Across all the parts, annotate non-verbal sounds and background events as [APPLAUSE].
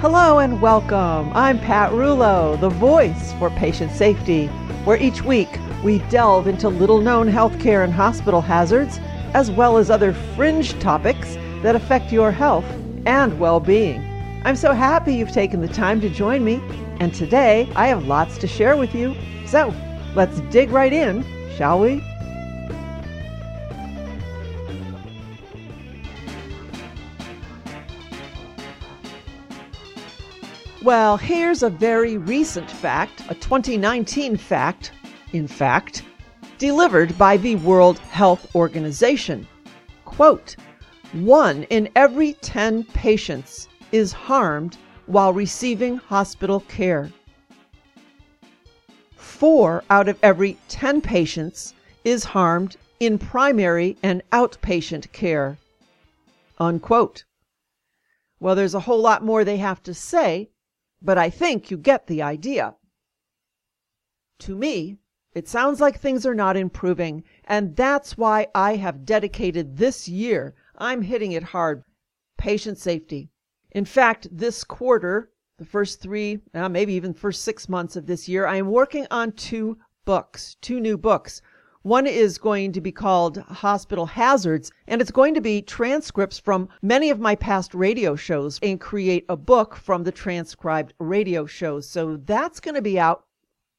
Hello and welcome. I'm Pat Rullo, the voice for patient safety, where each week we delve into little known healthcare and hospital hazards, as well as other fringe topics that affect your health and well being. I'm so happy you've taken the time to join me, and today I have lots to share with you. So let's dig right in, shall we? Well, here's a very recent fact, a 2019 fact, in fact, delivered by the World Health Organization. Quote, one in every 10 patients is harmed while receiving hospital care. Four out of every 10 patients is harmed in primary and outpatient care. Unquote. Well, there's a whole lot more they have to say, but I think you get the idea. To me, it sounds like things are not improving, and that's why I have dedicated this year, I'm hitting it hard, patient safety. In fact, this quarter, the first three, uh, maybe even first six months of this year, I am working on two books, two new books. One is going to be called Hospital Hazards, and it's going to be transcripts from many of my past radio shows and create a book from the transcribed radio shows. So that's going to be out,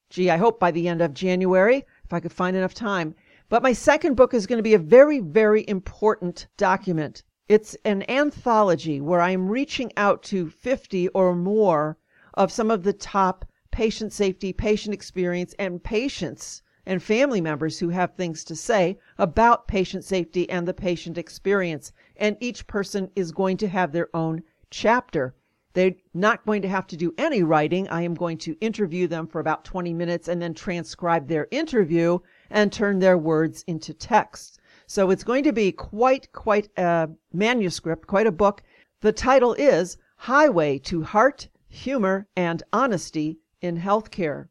gee, I hope by the end of January, if I could find enough time. But my second book is going to be a very, very important document. It's an anthology where I'm reaching out to 50 or more of some of the top patient safety, patient experience, and patients and family members who have things to say about patient safety and the patient experience. And each person is going to have their own chapter. They're not going to have to do any writing. I am going to interview them for about 20 minutes and then transcribe their interview and turn their words into text. So it's going to be quite, quite a manuscript, quite a book. The title is Highway to Heart, Humor, and Honesty in Healthcare.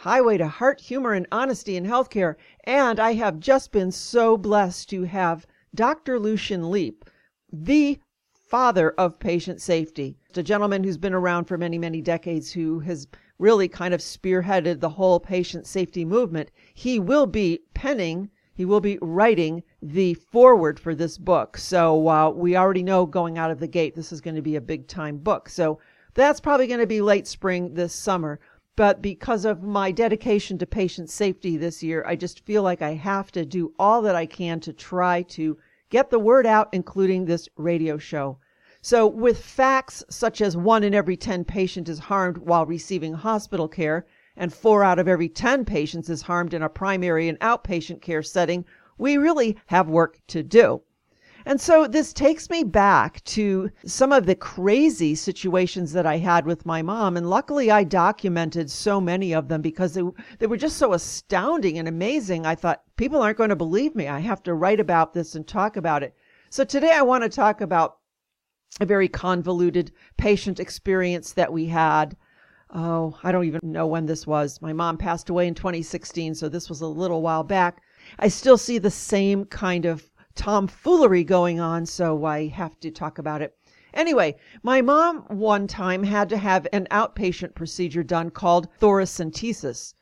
Highway to Heart, Humor, and Honesty in Healthcare. And I have just been so blessed to have Dr. Lucian Leape, the father of patient safety, a gentleman who's been around for many, many decades who has really kind of spearheaded the whole patient safety movement. He will be penning, he will be writing the foreword for this book. So uh, we already know going out of the gate, this is going to be a big time book. So that's probably going to be late spring this summer. But because of my dedication to patient safety this year, I just feel like I have to do all that I can to try to get the word out, including this radio show. So, with facts such as one in every 10 patients is harmed while receiving hospital care, and four out of every 10 patients is harmed in a primary and outpatient care setting, we really have work to do. And so this takes me back to some of the crazy situations that I had with my mom. And luckily, I documented so many of them because they, they were just so astounding and amazing. I thought, people aren't going to believe me. I have to write about this and talk about it. So today, I want to talk about a very convoluted patient experience that we had. Oh, I don't even know when this was. My mom passed away in 2016, so this was a little while back. I still see the same kind of tomfoolery going on, so I have to talk about it. Anyway, my mom one time had to have an outpatient procedure done called thoracentesis,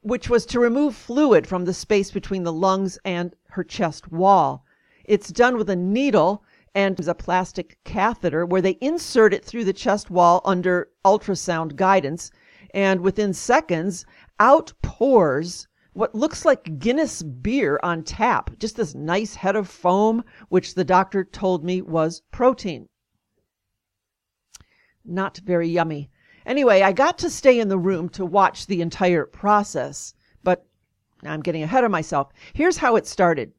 which was to remove fluid from the space between the lungs and her chest wall. It's done with a needle and a plastic catheter where they insert it through the chest wall under ultrasound guidance, and within seconds, out pours what looks like Guinness beer on tap, just this nice head of foam, which the doctor told me was protein. Not very yummy. Anyway, I got to stay in the room to watch the entire process, but I'm getting ahead of myself. Here's how it started.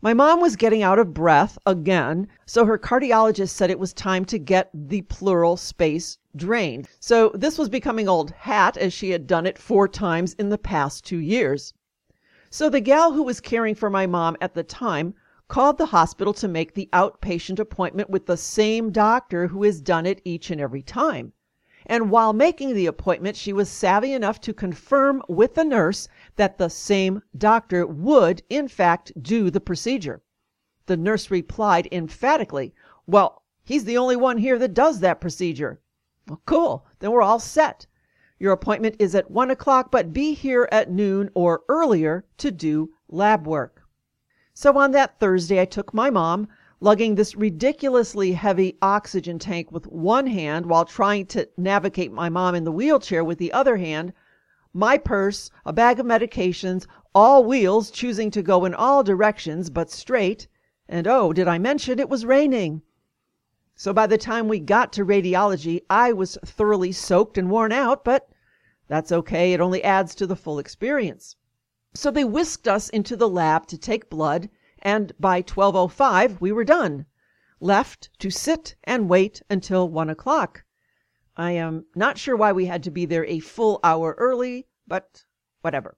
My mom was getting out of breath again, so her cardiologist said it was time to get the pleural space drained. So this was becoming old hat as she had done it four times in the past two years. So the gal who was caring for my mom at the time called the hospital to make the outpatient appointment with the same doctor who has done it each and every time. And while making the appointment, she was savvy enough to confirm with the nurse that the same doctor would, in fact, do the procedure. The nurse replied emphatically, Well, he's the only one here that does that procedure. Well, cool. Then we're all set. Your appointment is at one o'clock, but be here at noon or earlier to do lab work. So on that Thursday, I took my mom, lugging this ridiculously heavy oxygen tank with one hand while trying to navigate my mom in the wheelchair with the other hand, my purse, a bag of medications, all wheels choosing to go in all directions but straight, and oh, did I mention it was raining? So by the time we got to radiology, I was thoroughly soaked and worn out, but that's okay, it only adds to the full experience. So they whisked us into the lab to take blood and by 12:05 we were done, left to sit and wait until one o'clock. I am not sure why we had to be there a full hour early, but whatever.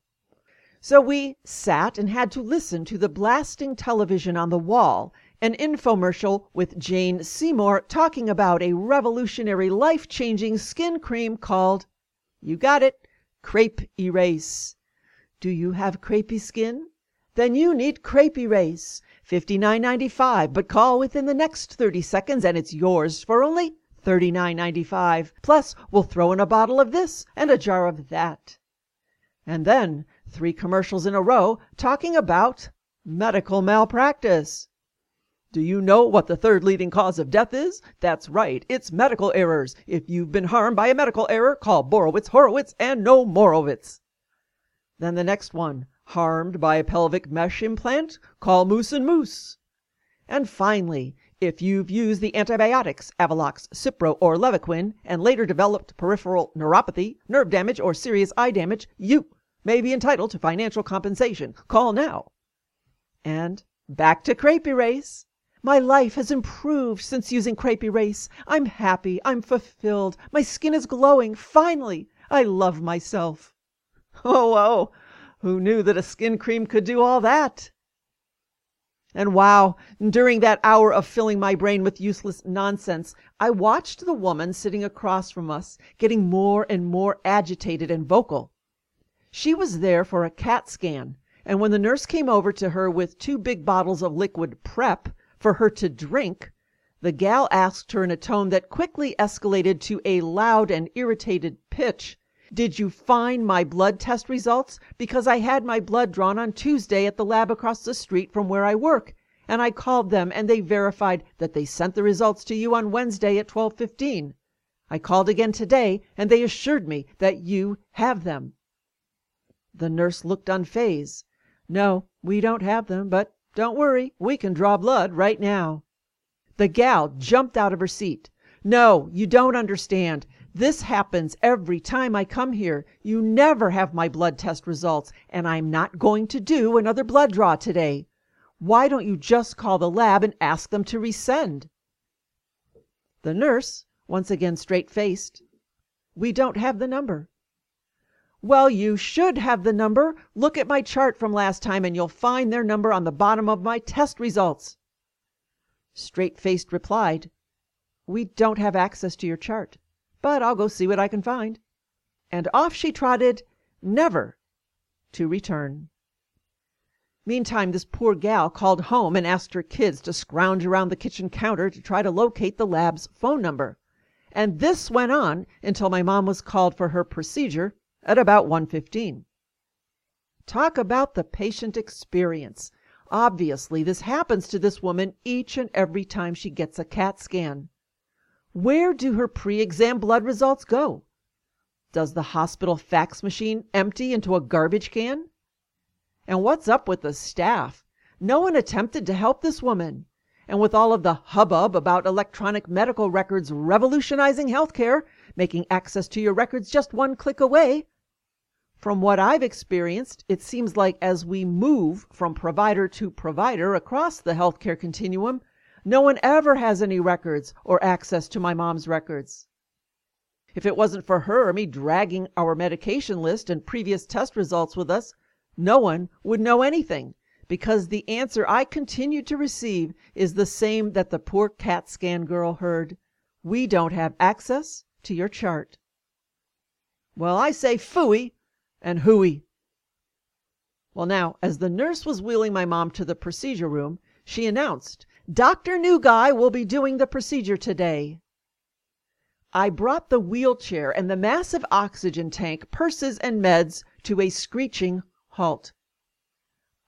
So we sat and had to listen to the blasting television on the wall, an infomercial with Jane Seymour talking about a revolutionary life changing skin cream called, you got it, Crepe Erase. Do you have crepey skin? Then you need Crepe Erase. $59.95, but call within the next 30 seconds and it's yours for only $39.95. Plus, we'll throw in a bottle of this and a jar of that. And then three commercials in a row talking about medical malpractice. Do you know what the third leading cause of death is? That's right, it's medical errors. If you've been harmed by a medical error, call Borowitz, Horowitz, and no Morowitz. Then the next one Harmed by a pelvic mesh implant? Call Moose and Moose. And finally, if you've used the antibiotics Avelox, Cipro, or Levaquin and later developed peripheral neuropathy, nerve damage, or serious eye damage, you may be entitled to financial compensation. Call now. And back to Crepe Erase. My life has improved since using Crepe Erase. I'm happy. I'm fulfilled. My skin is glowing. Finally, I love myself. [LAUGHS] Oh, oh, who knew that a skin cream could do all that? And wow, during that hour of filling my brain with useless nonsense, I watched the woman sitting across from us getting more and more agitated and vocal. She was there for a CAT scan, and when the nurse came over to her with two big bottles of liquid prep for her to drink, the gal asked her in a tone that quickly escalated to a loud and irritated pitch did you find my blood test results? Because I had my blood drawn on Tuesday at the lab across the street from where I work, and I called them and they verified that they sent the results to you on Wednesday at 12:15. I called again today and they assured me that you have them." The nurse looked unfazed. "No, we don't have them, but don't worry, we can draw blood right now." The gal jumped out of her seat. "No, you don't understand. This happens every time I come here. You never have my blood test results, and I'm not going to do another blood draw today. Why don't you just call the lab and ask them to resend?" The nurse, once again straight faced, "We don't have the number." "Well, you should have the number. Look at my chart from last time and you'll find their number on the bottom of my test results." Straight faced replied, "We don't have access to your chart but I'll go see what I can find." And off she trotted, never to return. Meantime this poor gal called home and asked her kids to scrounge around the kitchen counter to try to locate the lab's phone number. And this went on until my mom was called for her procedure at about 1:15. Talk about the patient experience! Obviously this happens to this woman each and every time she gets a CAT scan. Where do her pre exam blood results go? Does the hospital fax machine empty into a garbage can? And what's up with the staff? No one attempted to help this woman. And with all of the hubbub about electronic medical records revolutionizing healthcare, making access to your records just one click away, from what I've experienced, it seems like as we move from provider to provider across the healthcare continuum, no one ever has any records or access to my mom's records. If it wasn't for her or me dragging our medication list and previous test results with us, no one would know anything, because the answer I continue to receive is the same that the poor CAT scan girl heard. We don't have access to your chart. Well, I say phooey and hooey. Well, now, as the nurse was wheeling my mom to the procedure room, she announced, Dr. Newguy will be doing the procedure today. I brought the wheelchair and the massive oxygen tank, purses, and meds to a screeching halt.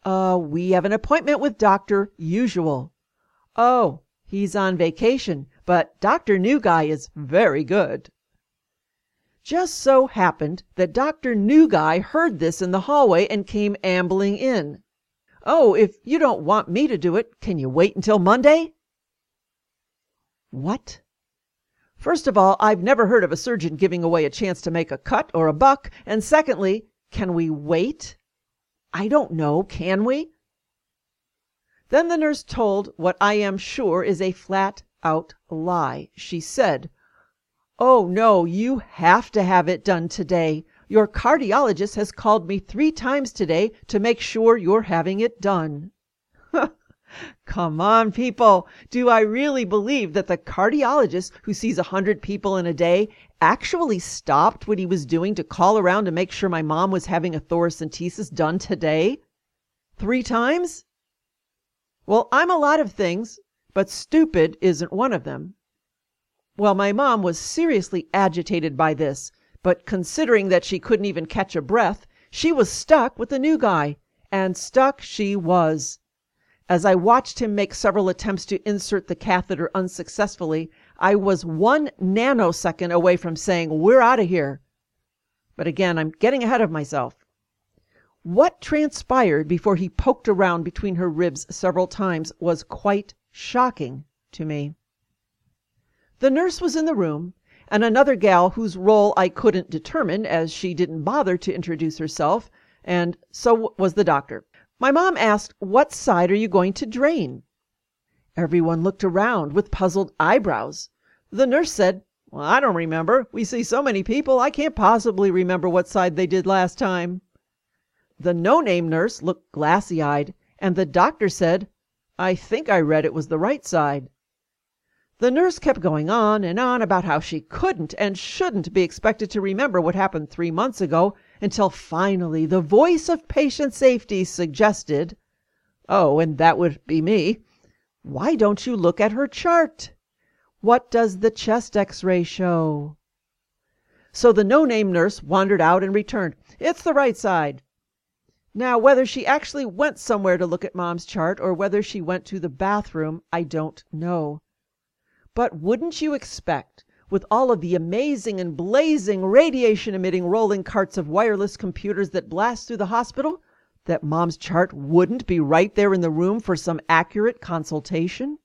Uh, we have an appointment with Dr. Usual. Oh, he's on vacation, but Dr. Newguy is very good. Just so happened that Dr. Newguy heard this in the hallway and came ambling in. Oh, if you don't want me to do it, can you wait until Monday? What? First of all, I've never heard of a surgeon giving away a chance to make a cut or a buck, and secondly, can we wait? I don't know, can we? Then the nurse told what I am sure is a flat out lie. She said, Oh, no, you have to have it done today. Your cardiologist has called me three times today to make sure you're having it done. [LAUGHS] Come on, people. Do I really believe that the cardiologist who sees a hundred people in a day actually stopped what he was doing to call around to make sure my mom was having a thoracentesis done today? Three times? Well, I'm a lot of things, but stupid isn't one of them. Well, my mom was seriously agitated by this, but considering that she couldn't even catch a breath, she was stuck with the new guy, and stuck she was. As I watched him make several attempts to insert the catheter unsuccessfully, I was one nanosecond away from saying, We're out of here. But again, I'm getting ahead of myself. What transpired before he poked around between her ribs several times was quite shocking to me. The nurse was in the room, and another gal whose role I couldn't determine, as she didn't bother to introduce herself, and so was the doctor. My mom asked, What side are you going to drain? Everyone looked around with puzzled eyebrows. The nurse said, I don't remember. We see so many people, I can't possibly remember what side they did last time. The no name nurse looked glassy eyed, and the doctor said, I think I read it was the right side. The nurse kept going on and on about how she couldn't and shouldn't be expected to remember what happened three months ago, until finally the voice of patient safety suggested oh, and that would be me why don't you look at her chart? What does the chest x ray show? So the no name nurse wandered out and returned. It's the right side. Now, whether she actually went somewhere to look at Mom's chart, or whether she went to the bathroom, I don't know. But wouldn't you expect, with all of the amazing and blazing radiation emitting rolling carts of wireless computers that blast through the hospital, that Mom's chart wouldn't be right there in the room for some accurate consultation?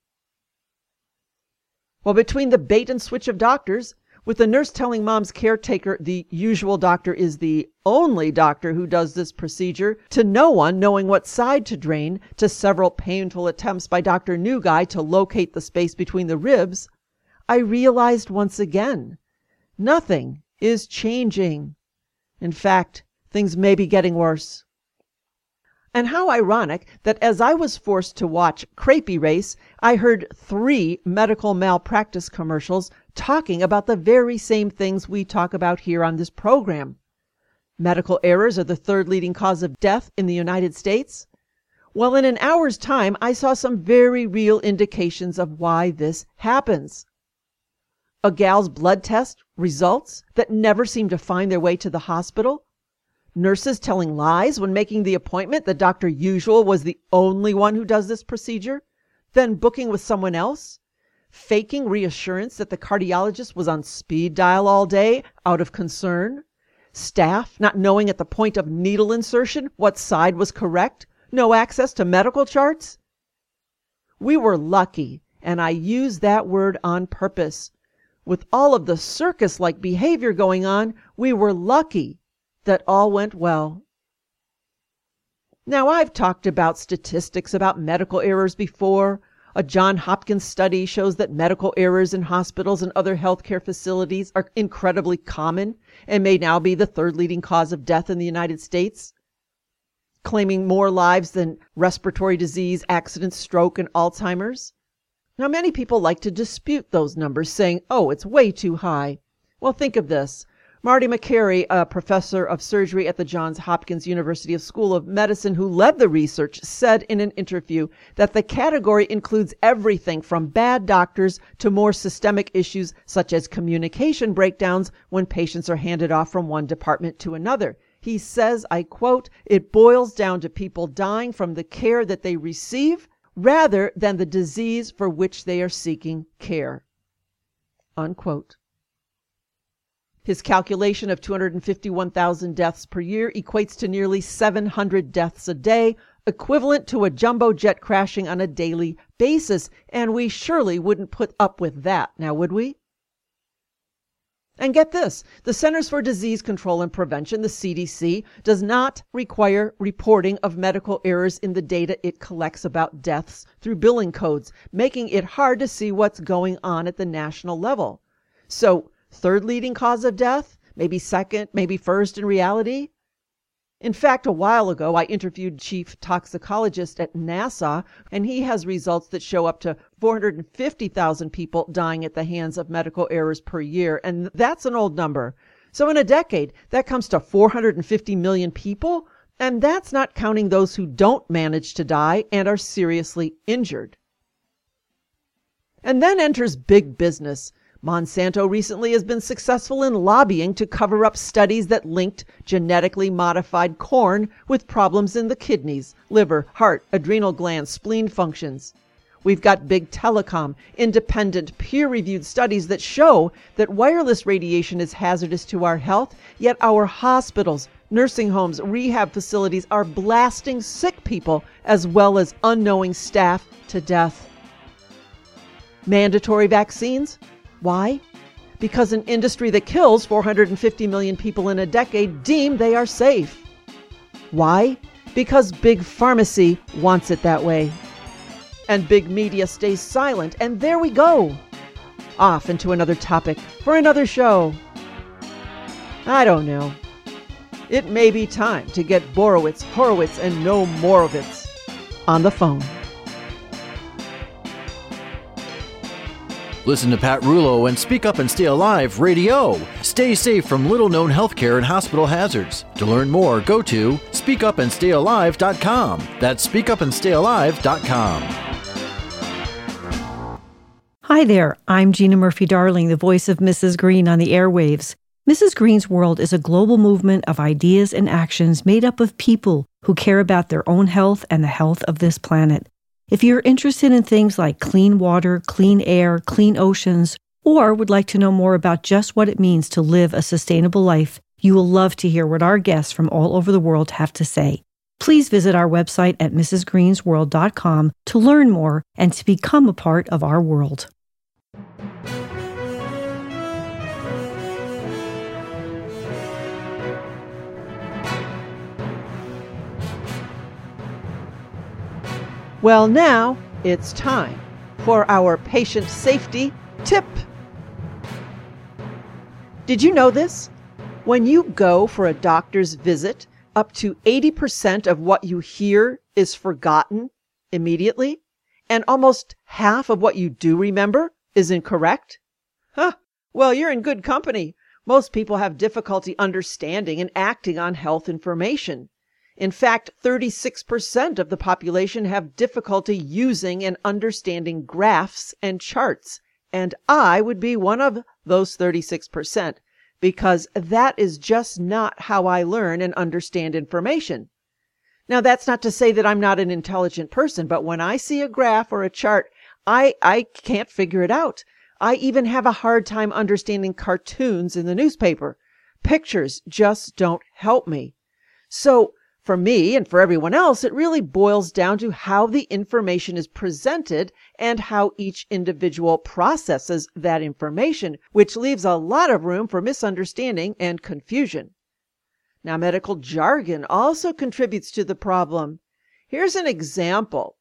Well, between the bait and switch of doctors, with the nurse telling Mom's caretaker the usual doctor is the only doctor who does this procedure, to no one knowing what side to drain, to several painful attempts by Dr. Newguy to locate the space between the ribs, I realized once again nothing is changing. In fact, things may be getting worse. And how ironic that as I was forced to watch Crepe Erase, I heard three medical malpractice commercials talking about the very same things we talk about here on this program. Medical errors are the third leading cause of death in the United States. Well, in an hour's time, I saw some very real indications of why this happens. A gal's blood test results that never seem to find their way to the hospital. Nurses telling lies when making the appointment that Dr. Usual was the only one who does this procedure, then booking with someone else faking reassurance that the cardiologist was on speed dial all day out of concern, staff not knowing at the point of needle insertion what side was correct, no access to medical charts. We were lucky, and I use that word on purpose. With all of the circus like behavior going on, we were lucky that all went well. Now, I've talked about statistics about medical errors before. A John Hopkins study shows that medical errors in hospitals and other healthcare facilities are incredibly common and may now be the third leading cause of death in the United States, claiming more lives than respiratory disease, accidents, stroke, and Alzheimer's. Now, many people like to dispute those numbers, saying, oh, it's way too high. Well, think of this. Marty Makary, a professor of surgery at the Johns Hopkins University School of Medicine who led the research, said in an interview that the category includes everything from bad doctors to more systemic issues such as communication breakdowns when patients are handed off from one department to another. He says, I quote, it boils down to people dying from the care that they receive rather than the disease for which they are seeking care. Unquote. His calculation of 251,000 deaths per year equates to nearly 700 deaths a day, equivalent to a jumbo jet crashing on a daily basis, and we surely wouldn't put up with that, now would we? And get this the Centers for Disease Control and Prevention, the CDC, does not require reporting of medical errors in the data it collects about deaths through billing codes, making it hard to see what's going on at the national level. So, third leading cause of death, maybe second, maybe first in reality? In fact, a while ago, I interviewed chief toxicologist at NASA, and he has results that show up to 450,000 people dying at the hands of medical errors per year, and that's an old number. So in a decade, that comes to 450 million people, and that's not counting those who don't manage to die and are seriously injured. And then enters big business. Monsanto recently has been successful in lobbying to cover up studies that linked genetically modified corn with problems in the kidneys, liver, heart, adrenal glands, spleen functions. We've got big telecom, independent, peer reviewed studies that show that wireless radiation is hazardous to our health, yet our hospitals, nursing homes, rehab facilities are blasting sick people as well as unknowing staff to death. Mandatory vaccines? Why? Because an industry that kills 450 million people in a decade deem they are safe. Why? Because big pharmacy wants it that way. And big media stays silent, and there we go. Off into another topic for another show. I don't know. It may be time to get Borowitz, Horowitz, and no Morowitz on the phone. Listen to Pat Rullo and Speak Up and Stay Alive Radio. Stay safe from little known healthcare and hospital hazards. To learn more, go to speakupandstayalive.com. That's speakupandstayalive.com. Hi there, I'm Gina Murphy Darling, the voice of Mrs. Green on the airwaves. Mrs. Green's World is a global movement of ideas and actions made up of people who care about their own health and the health of this planet. If you're interested in things like clean water, clean air, clean oceans, or would like to know more about just what it means to live a sustainable life, you will love to hear what our guests from all over the world have to say. Please visit our website at mrsgreensworld.com to learn more and to become a part of our world. Well, now it's time for our patient safety tip. Did you know this? When you go for a doctor's visit, up to 80% of what you hear is forgotten immediately, and almost half of what you do remember is incorrect? Huh, well, you're in good company. Most people have difficulty understanding and acting on health information. In fact, 36% of the population have difficulty using and understanding graphs and charts. And I would be one of those 36% because that is just not how I learn and understand information. Now, that's not to say that I'm not an intelligent person, but when I see a graph or a chart, I, I can't figure it out. I even have a hard time understanding cartoons in the newspaper. Pictures just don't help me. So for me and for everyone else, it really boils down to how the information is presented and how each individual processes that information, which leaves a lot of room for misunderstanding and confusion. Now, medical jargon also contributes to the problem. Here's an example.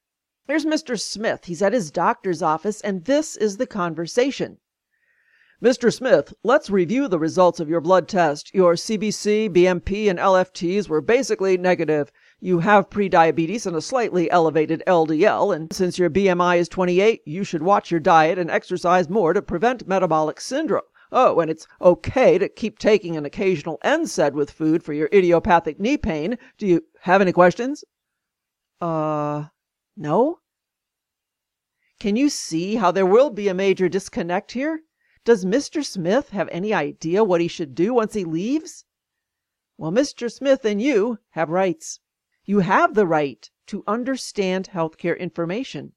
Here's Mr. Smith. He's at his doctor's office, and this is the conversation. Mr. Smith, let's review the results of your blood test. Your CBC, BMP, and LFTs were basically negative. You have prediabetes and a slightly elevated LDL, and since your BMI is 28, you should watch your diet and exercise more to prevent metabolic syndrome. Oh, and it's okay to keep taking an occasional NSAID with food for your idiopathic knee pain. Do you have any questions? Uh, no? Can you see how there will be a major disconnect here? Does Mr. Smith have any idea what he should do once he leaves? Well, Mr. Smith and you have rights. You have the right to understand healthcare information.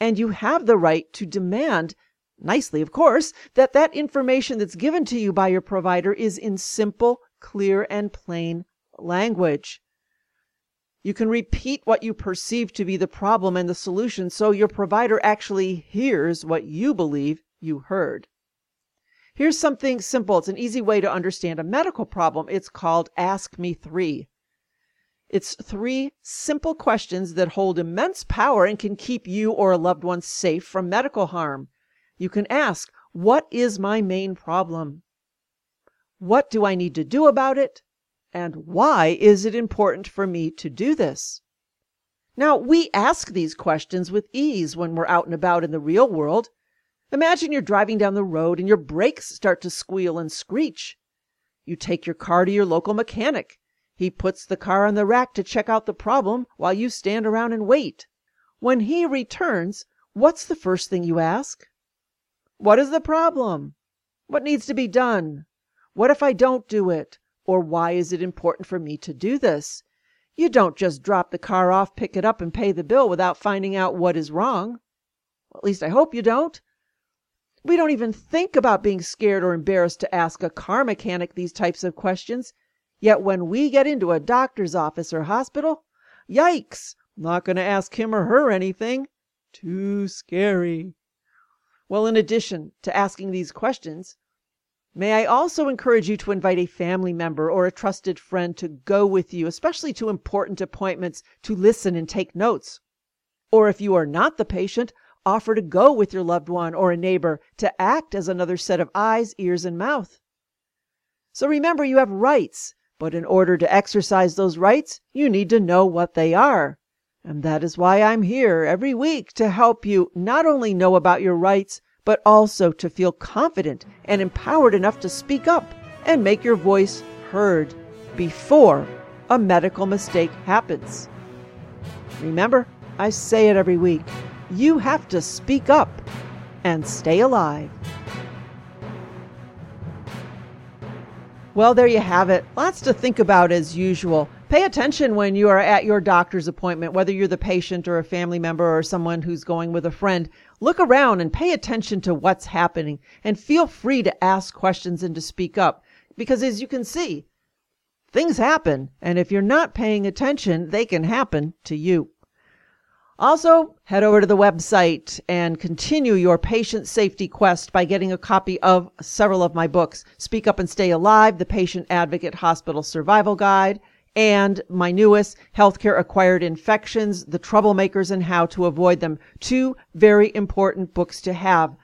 And you have the right to demand, nicely of course, that that information that's given to you by your provider is in simple, clear, and plain language. You can repeat what you perceive to be the problem and the solution so your provider actually hears what you believe you heard. Here's something simple. It's an easy way to understand a medical problem. It's called Ask Me Three. It's three simple questions that hold immense power and can keep you or a loved one safe from medical harm. You can ask, What is my main problem? What do I need to do about it? And why is it important for me to do this? Now, we ask these questions with ease when we're out and about in the real world. Imagine you're driving down the road and your brakes start to squeal and screech. You take your car to your local mechanic. He puts the car on the rack to check out the problem while you stand around and wait. When he returns, what's the first thing you ask? What is the problem? What needs to be done? What if I don't do it? Or why is it important for me to do this? You don't just drop the car off, pick it up, and pay the bill without finding out what is wrong. At least I hope you don't. We don't even think about being scared or embarrassed to ask a car mechanic these types of questions. Yet when we get into a doctor's office or hospital, yikes! Not going to ask him or her anything. Too scary. Well, in addition to asking these questions, May I also encourage you to invite a family member or a trusted friend to go with you, especially to important appointments, to listen and take notes. Or if you are not the patient, offer to go with your loved one or a neighbor to act as another set of eyes, ears, and mouth. So remember, you have rights, but in order to exercise those rights, you need to know what they are. And that is why I'm here every week to help you not only know about your rights, but also to feel confident and empowered enough to speak up and make your voice heard before a medical mistake happens. Remember, I say it every week you have to speak up and stay alive. Well, there you have it. Lots to think about as usual. Pay attention when you are at your doctor's appointment, whether you're the patient or a family member or someone who's going with a friend. Look around and pay attention to what's happening and feel free to ask questions and to speak up. Because as you can see, things happen. And if you're not paying attention, they can happen to you. Also, head over to the website and continue your patient safety quest by getting a copy of several of my books Speak Up and Stay Alive, The Patient Advocate Hospital Survival Guide, and my newest healthcare acquired infections, the troublemakers and how to avoid them. Two very important books to have.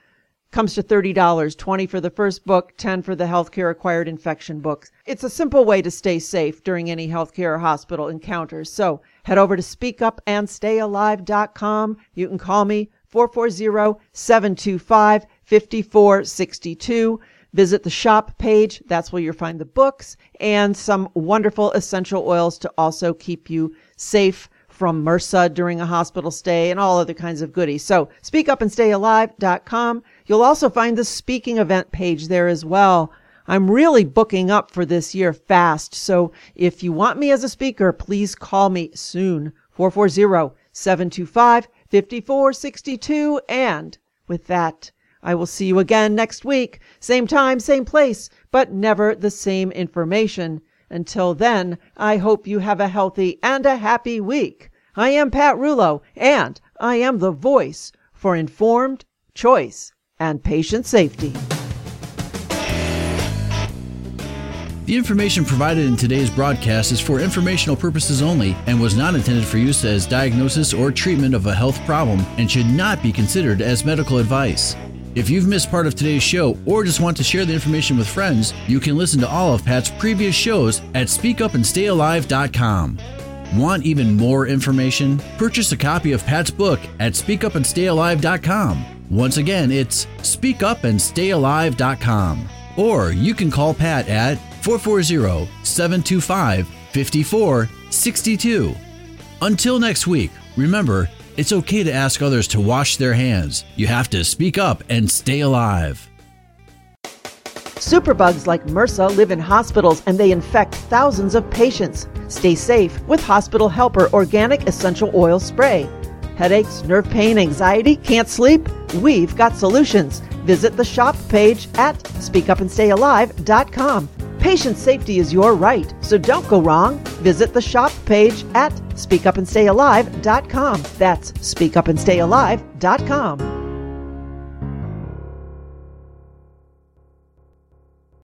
Comes to $30, 20 for the first book, 10 for the healthcare acquired infection books. It's a simple way to stay safe during any healthcare or hospital encounters. So head over to speakupandstayalive.com. You can call me 440-725-5462. Visit the shop page. That's where you'll find the books and some wonderful essential oils to also keep you safe from MRSA during a hospital stay and all other kinds of goodies. So speakupandstayalive.com. You'll also find the speaking event page there as well. I'm really booking up for this year fast. So if you want me as a speaker, please call me soon. 440 725 5462. And with that, I will see you again next week. Same time, same place, but never the same information. Until then, I hope you have a healthy and a happy week. I am Pat Rullo, and I am the voice for informed choice and patient safety. The information provided in today's broadcast is for informational purposes only and was not intended for use as diagnosis or treatment of a health problem and should not be considered as medical advice. If you've missed part of today's show or just want to share the information with friends, you can listen to all of Pat's previous shows at speakupandstayalive.com. Want even more information? Purchase a copy of Pat's book at speakupandstayalive.com. Once again, it's speakupandstayalive.com. Or you can call Pat at 440 725 5462. Until next week, remember, it's okay to ask others to wash their hands. You have to speak up and stay alive. Superbugs like MRSA live in hospitals and they infect thousands of patients. Stay safe with Hospital Helper Organic Essential Oil Spray. Headaches, nerve pain, anxiety, can't sleep? We've got solutions. Visit the shop page at speakupandstayalive.com. Patient safety is your right, so don't go wrong. Visit the shop page at speakupandstayalive.com. That's speakupandstayalive.com.